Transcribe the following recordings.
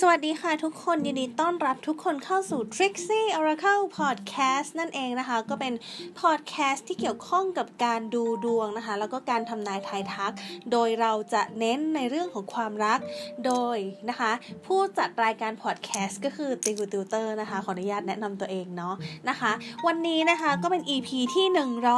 สวัสดีค่ะทุกคน ยินดีต้อนรับทุกคนเข้าสู่ Trixie Oracle Podcast นั่นเองนะคะ ก็เป็น podcast ที่เกี่ยวข้องกับการดูดวงนะคะ แล้วก็การทำนายทายทัก โดยเราจะเน้นในเรื่องของความรัก โดยนะคะ ผู้จัดรายการ podcast ก็คือติวติวเตอร์นะคะ ขออนุญาตแนะนำตัวเองเนาะนะคะ วันนี้นะคะก็เป็น EP ที่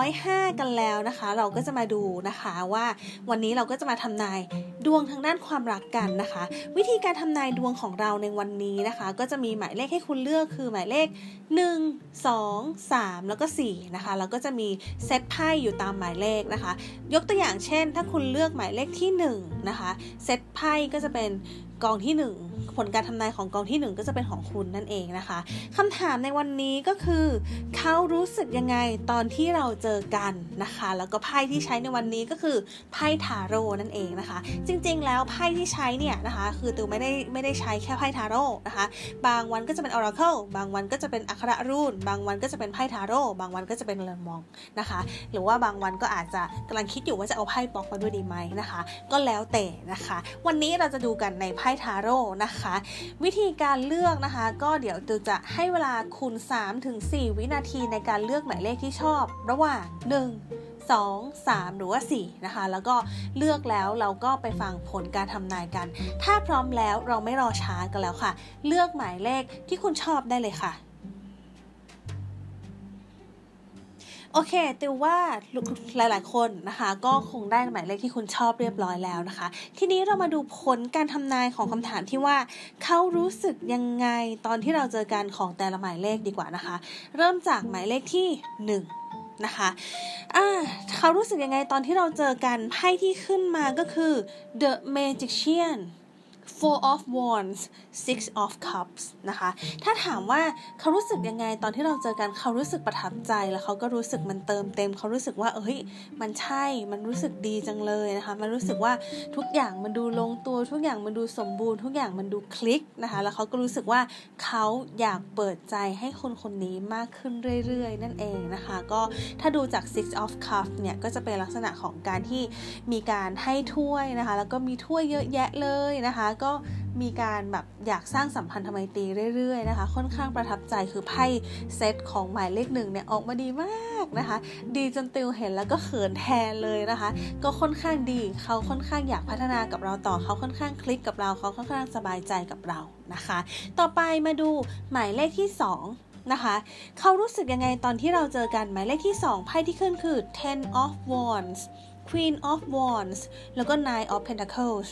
105 กันแล้วนะคะ เราก็จะมาดูนะคะว่าวันนี้เราก็จะมาทำนาย ดวงทางด้านความรักกันนะคะ วิธีการทำนายดวงของเราในวันนี้นะคะ ก็จะมีหมายเลขให้คุณเลือกคือหมายเลข 1 2 3 แล้วก็4นะคะแล้วก็จะมีเซตไพ่อยู่ตามหมายเลขนะคะ ยกตัวอย่างเช่น ถ้าคุณเลือกหมายเลขที่1นะคะเซตไพ่ก็จะเป็น กองที่ 1 ผลการทำนายของกองที่ 1 ก็จะเป็นของคุณนั่นเองนะคะคำถามในวันนี้ก็คือ เขารู้สึกยังไงตอนที่เราเจอกันนะคะ แล้วก็ไพ่ที่ใช้ในวันนี้ก็คือไพ่ทาโร่นั่นเองนะคะ จริงๆ แล้วไพ่ที่ใช้เนี่ยนะคะ คือติวไม่ได้ไม่ได้ใช้แค่ไพ่ทาโร่นะคะ บางวันก็จะเป็นออราเคิลบางวันก็จะเป็นอัคระรูนบางวันก็จะเป็นไพ่ทาโร่บางวันก็จะเป็นเลมองนะคะ หรือว่าบางวันก็อาจจะกำลังคิดอยู่ว่าจะเอาไพ่ปอกมาด้วยดีไหมนะคะ ก็แล้วแต่นะคะ วันนี้เราจะดูกันในไพ่พ่ทาโร่นะคะ วิธีการเลือกนะคะ ก็เดี๋ยวตูจะให้เวลาคุณ 3-4 วินาทีในการเลือกหมายเลขที่ชอบ ระหว่าง 1 2 3 หรือว่า 4 นะคะ แล้วก็เลือกแล้วเราก็ไปฟังผลการทำนายกัน ถ้าพร้อมแล้วเราไม่รอช้ากันแล้วค่ะ เลือกหมายเลขที่คุณชอบได้เลยค่ะ โอเคติวว่าหลาย ๆ คนนะคะ ก็คงได้หมายเลขที่คุณชอบเรียบร้อยแล้วนะคะ ทีนี้เรามาดูผลการทำนายของคำถามที่ว่าเขารู้สึกยังไงตอนที่เราเจอกันของแต่ละหมายเลขดีกว่านะคะ เริ่มจากหมายเลขที่ 1นะคะเขารู้สึกยังไงตอนที่เราเจอกันไพ่ที่ขึ้นมาก็คือ the magician four of wands six of cups นะคะ ถ้าถามว่าเขารู้สึกยังไงตอนที่เราเจอกันเขารู้สึกประทับใจแล้วเขาก็รู้สึกมันเติมเต็ม เขารู้สึกว่า เอ้ย มันใช่ มันรู้สึกดีจังเลยนะคะ มันรู้สึกว่าทุกอย่างมันดูลงตัว ทุกอย่างมันดูสมบูรณ์ ทุกอย่างมันดูคลิกนะคะ แล้วเขาก็รู้สึกว่าเขาอยากเปิดใจให้คนคนนี้มากขึ้นเรื่อยๆ นั่นเองนะคะ ก็ถ้าดูจาก six of cups เนี่ยก็จะเป็นลักษณะของการที่มีการให้ถ้วยนะคะ แล้วก็มีถ้วยเยอะแยะเลยนะคะก็มีการแบบอยากสร้างสัมพันธไมตรีเรื่อยๆนะคะ ค่อนข้างประทับใจคือไพ่เซตของหมายเลขหนึ่งเนี่ยออกมาดีมากนะคะ ดีจนติวเห็นแล้วก็เขินแทนเลยนะคะ ก็ค่อนข้างดีเขาค่อนข้างอยากพัฒนากับเราต่อเขาค่อนข้างคลิกกับเราเขาค่อนข้างสบายใจกับเรานะคะ ต่อไปมาดูหมายเลขที่ 2นะคะเขารู้สึกยังไงตอนที่เราเจอกันหมายเลขที่ 2 ไพ่ที่ขึ้นคือ ten of wands queen of wands แล้วก็ nine of pentacles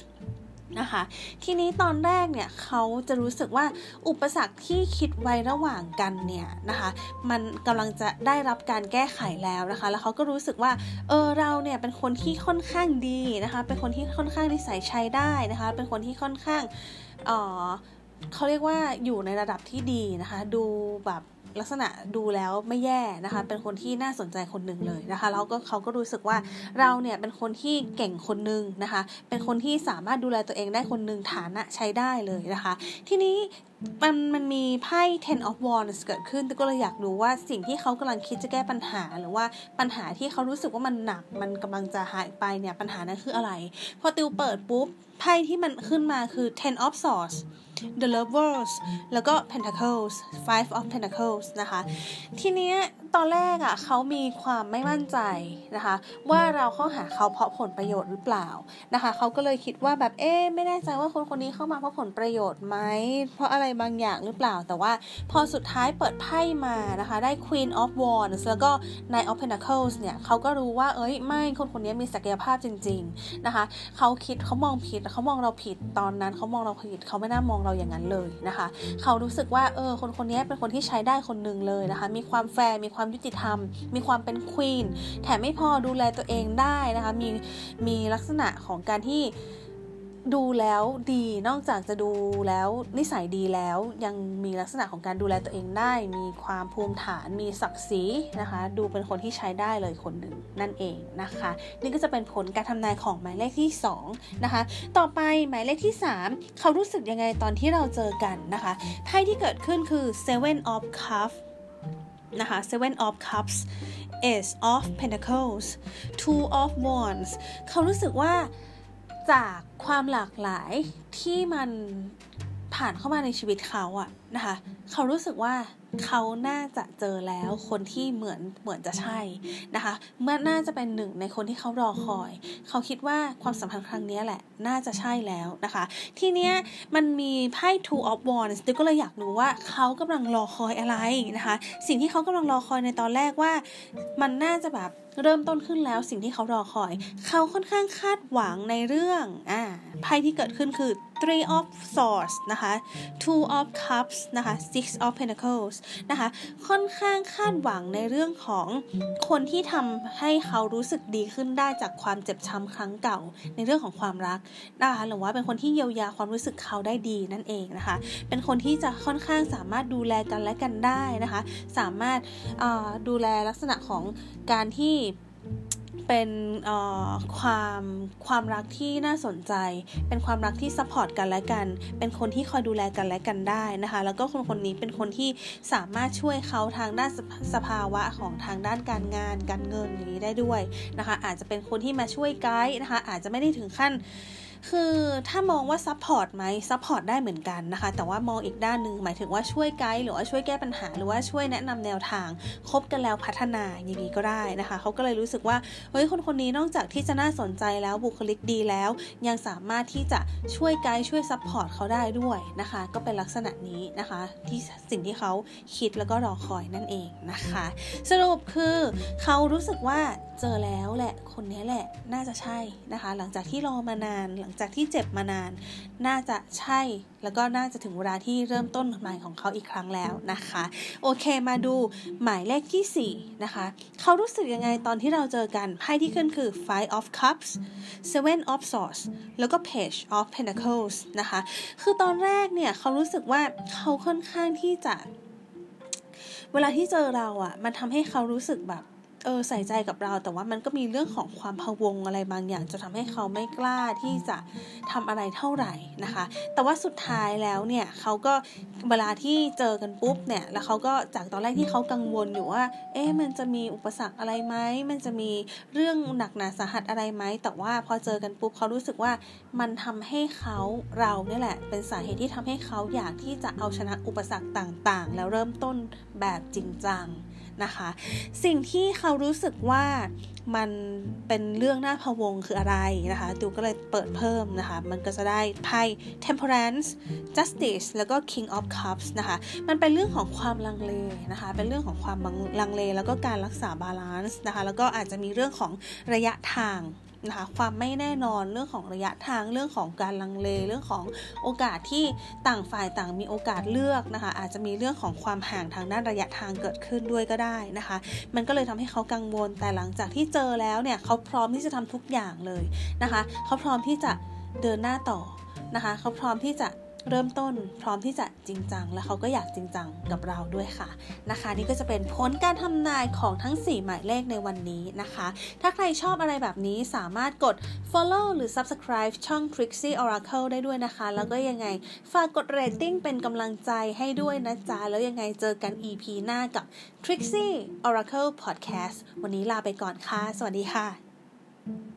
นะคะ ทีนี้ตอนแรกเนี่ยเขาจะรู้สึกว่าอุปสรรคที่คิดไว้ระหว่างกันเนี่ยนะคะมันกำลังจะได้รับการแก้ไขแล้วนะคะ แล้วเขาก็รู้สึกว่าเออเราเนี่ยเป็นคนที่ค่อนข้างดีนะคะ เป็นคนที่ค่อนข้างนิสัยใช้ได้นะคะ เป็นคนที่ค่อนข้างเออเขาเรียกว่าอยู่ในระดับที่ดีนะคะ ดูแบบ ลักษณะดูแล้วไม่แย่นะคะ เป็นคนที่น่าสนใจคนหนึ่งเลยนะคะแล้วก็เขาก็รู้สึกว่าเราเนี่ยเป็นคนที่เก่งคนหนึ่งนะคะ เป็นคนที่สามารถดูแลตัวเองได้คนหนึ่งฐานะใช้ได้เลยนะคะ ทีนี้มันมันมีไพ่ ten of wands เกิดขึ้น ก็เลยอยากรู้ว่าสิ่งที่เขากำลังคิดจะแก้ปัญหา หรือว่าปัญหาที่เขารู้สึกว่ามันหนัก มันกำลังจะหายไปเนี่ยปัญหานั้นคืออะไร พอติวเปิดปุ๊บไพ่ที่มันขึ้นมาคือ ten of swords the lovers แล้วก็ pentacles five of pentacles นะคะ ทีเนี้ย ตอนแรกอะ่ะเขามีความไม่มั่นใจนะคะ ว่าเราเข้าหาเขาเพราะผลประโยชน์หรือเปล่านะคะเขาก็เลยคิดว่าแบบเอ๊ไม่แน่ใจว่าคนคนนี้เข้ามาเพราะผลประโยชน์ไหมเพราะอะไรบางอย่างหรือเปล่า แต่ว่าพอสุดท้ายเปิดไพ่มานะคะ ได้ Queen of Wands แล้วก็ Knight of Pentacles เนี่ยเขาก็รู้ว่าเอ้ยไม่คนคนนี้มีศักยภาพจริง ๆนะคะเขาคิดเขามองผิดเขามองเราผิดตอนนั้นเขามองเราผิดเขาไม่น่ามองเราอย่างนั้นเลยนะคะเขารู้สึกว่าเออคนคนนี้เป็นคนที่ใช้ได้คนหนึ่งเลยนะคะ มีความแฟร์มีความยุติธรรม มีความเป็นควีนแถมไม่พอดูแลตัวเองได้นะคะ มีมีลักษณะของการที่ดูแล้วดีนอกจากจะดูแล้วนิสัยดีแล้วยังมีลักษณะของการดูแลตัวเองได้ มีความภูมิฐาน มีศักดิ์ศรีนะคะ ดูเป็นคนที่ใช้ได้เลยคนหนึ่งนั่นเองนะคะ นี่ก็จะเป็นผลการทำนายของหมายเลขที่2นะคะ ต่อไปหมายเลขที่ 3 เขารู้สึกยังไงตอนที่เราเจอกันนะคะไพ่ที่เกิดขึ้นคือ seven of cups นะคะ seven of cups ace of pentacles two of wands เขารู้สึกว่าจากความหลากหลายที่มันผ่านเข้ามาในชีวิตเขาอะนะคะ เขารู้สึกว่า เขาน่าจะเจอแล้วคนที่เหมือนเหมือนจะใช่นะคะ เมื่อน่าจะเป็นหนึ่งในคนที่เขารอคอย เขาคิดว่าความสัมพันธ์ครั้งนี้แหละ น่าจะใช่แล้วนะคะ ทีเนี้ยมันมีไพ่ two of wands ดิก็เลยอยากรู้ว่าเขากำลังรอคอยอะไรนะคะ สิ่งที่เขากำลังรอคอยในตอนแรกว่า มันน่าจะแบบเริ่มต้นขึ้นแล้วสิ่งที่เขารอคอย เขาค่อนข้างคาดหวังในเรื่องอ่าไพ่ที่เกิดขึ้นคือ three of swords นะคะ two of cups นะคะ six of pentacles นะคะ ค่อนข้างคาดหวังในเรื่องของคนที่ทำให้เขารู้สึกดีขึ้นได้จากความเจ็บช้ำครั้งเก่า ในเรื่องของความรักนะคะหรือว่าเป็นคนที่เยียวยาความรู้สึกเขาได้ดีนั่นเองนะคะ เป็นคนที่จะค่อนข้างสามารถดูแลกันและกันได้นะคะ สามารถดูแลลักษณะของการที่ เป็นความความรักที่น่าสนใจ เป็นความรักที่ support กันและกัน เป็นคนที่คอยดูแลกันและกันได้นะคะ แล้วก็คนคนนี้เป็นคนที่สามารถช่วยเขาทางด้านสภาวะของทางด้านการงาน การเงินอย่างนี้ได้ด้วยนะคะ อาจจะเป็นคนที่มาช่วยไกด์นะคะ อาจจะไม่ได้ถึงขั้น คือถ้ามองว่า support ไหม support ได้เหมือนกันนะคะ แต่ว่ามองอีกด้านหนึ่งหมายถึงว่าช่วยไกด์หรือว่าช่วยแก้ปัญหาหรือว่าช่วยแนะนำแนวทาง คบกันแล้วพัฒนาอย่างนี้ก็ได้นะคะเขาก็เลยรู้สึกว่าเฮ้ยคนคนนี้นอกจากที่จะน่าสนใจแล้วบุคลิกดีแล้ว ยังสามารถที่จะช่วยไกด์ช่วย support เขาได้ด้วยนะคะ ก็เป็นลักษณะนี้นะคะ ที่สิ่งที่เขาคิดแล้วก็รอคอยนั่นเองนะคะ สรุปคือเขารู้สึกว่า เจอแล้วแหละคนนี้แหละน่าจะใช่นะคะ หลังจากที่รอมานาน หลังจากที่เจ็บมานาน น่าจะใช่ แล้วก็น่าจะถึงเวลาที่เริ่มต้นใหม่ของเขาอีกครั้งแล้วนะคะ โอเคมาดูหมายเลขที่ 4 นะคะ เขารู้สึกยังไงตอนที่เราเจอกันไพ่ที่ขึ้นคือ five of cups seven of swords แล้วก็ page of pentacles นะคะ คือตอนแรกเนี่ยเขารู้สึกว่าเขาค่อนข้างที่จะ เวลาที่เจอเราอะ่ะมันทำให้เขารู้สึกแบบ เออใส่ใจกับเรา แต่ว่ามันก็มีเรื่องของความพะวงอะไรบางอย่าง จะทำให้เขาไม่กล้าที่จะทำอะไรเท่าไหร่นะคะ แต่ว่าสุดท้ายแล้วเนี่ยเขาก็เวลาที่เจอกันปุ๊บเนี่ยแล้วเขาก็จากตอนแรกที่เขากังวลอยู่ว่า เอ๊ะมันจะมีอุปสรรคอะไรไหมมันจะมีเรื่องหนักหนาสาหัสอะไรไหมแต่ว่าพอเจอกันปุ๊บเขารู้สึกว่ามันทำให้เขาเราเนี่ยแหละ เป็นสาเหตุที่ทำให้เขาอยากที่จะเอาชนะอุปสรรคต่างๆ แล้วเริ่มต้นแบบจริงจัง นะคะ สิ่งที่เขารู้สึกว่ามันเป็นเรื่องน่าพะวงคืออะไรนะคะตูก็เลยเปิดเพิ่มนะคะ มันก็จะได้ไพ่ temperance justice แล้วก็ king of cups นะคะ มันเป็นเรื่องของความลังเลนะคะ เป็นเรื่องของความลังเล แล้วก็การรักษา balance นะคะ แล้วก็อาจจะมีเรื่องของระยะทาง นะคะความไม่แน่นอนเรื่องของระยะทางเรื่องของการลังเลเรื่องของโอกาสที่ต่างฝ่ายต่างมีโอกาสเลือกนะคะ อาจจะมีเรื่องของความห่างทางด้านระยะทางเกิดขึ้นด้วยก็ได้นะคะ มันก็เลยทำให้เขากังวลแต่หลังจากที่เจอแล้วเนี่ยเขาพร้อมที่จะทำทุกอย่างเลยนะคะ เขาพร้อมที่จะเดินหน้าต่อนะคะ เขาพร้อมที่จะ เริ่มต้นพร้อมที่จะจริงจัง และเขาก็อยากจริงจังกับเราด้วยค่ะนะคะ นี่ก็จะเป็นผลการทำนายของทั้ง 4 หมายเลขในวันนี้นะคะ ถ้าใครชอบอะไรแบบนี้สามารถกด follow หรือ subscribe ช่อง Trixie Oracle ได้ด้วยนะคะ แล้วก็ยังไงฝากกด rating เป็นกำลังใจให้ด้วยนะจ๊ะ แล้วยังไงเจอกัน EP หน้ากับ Trixie Oracle Podcast วันนี้ลาไปก่อนค่ะ สวัสดีค่ะ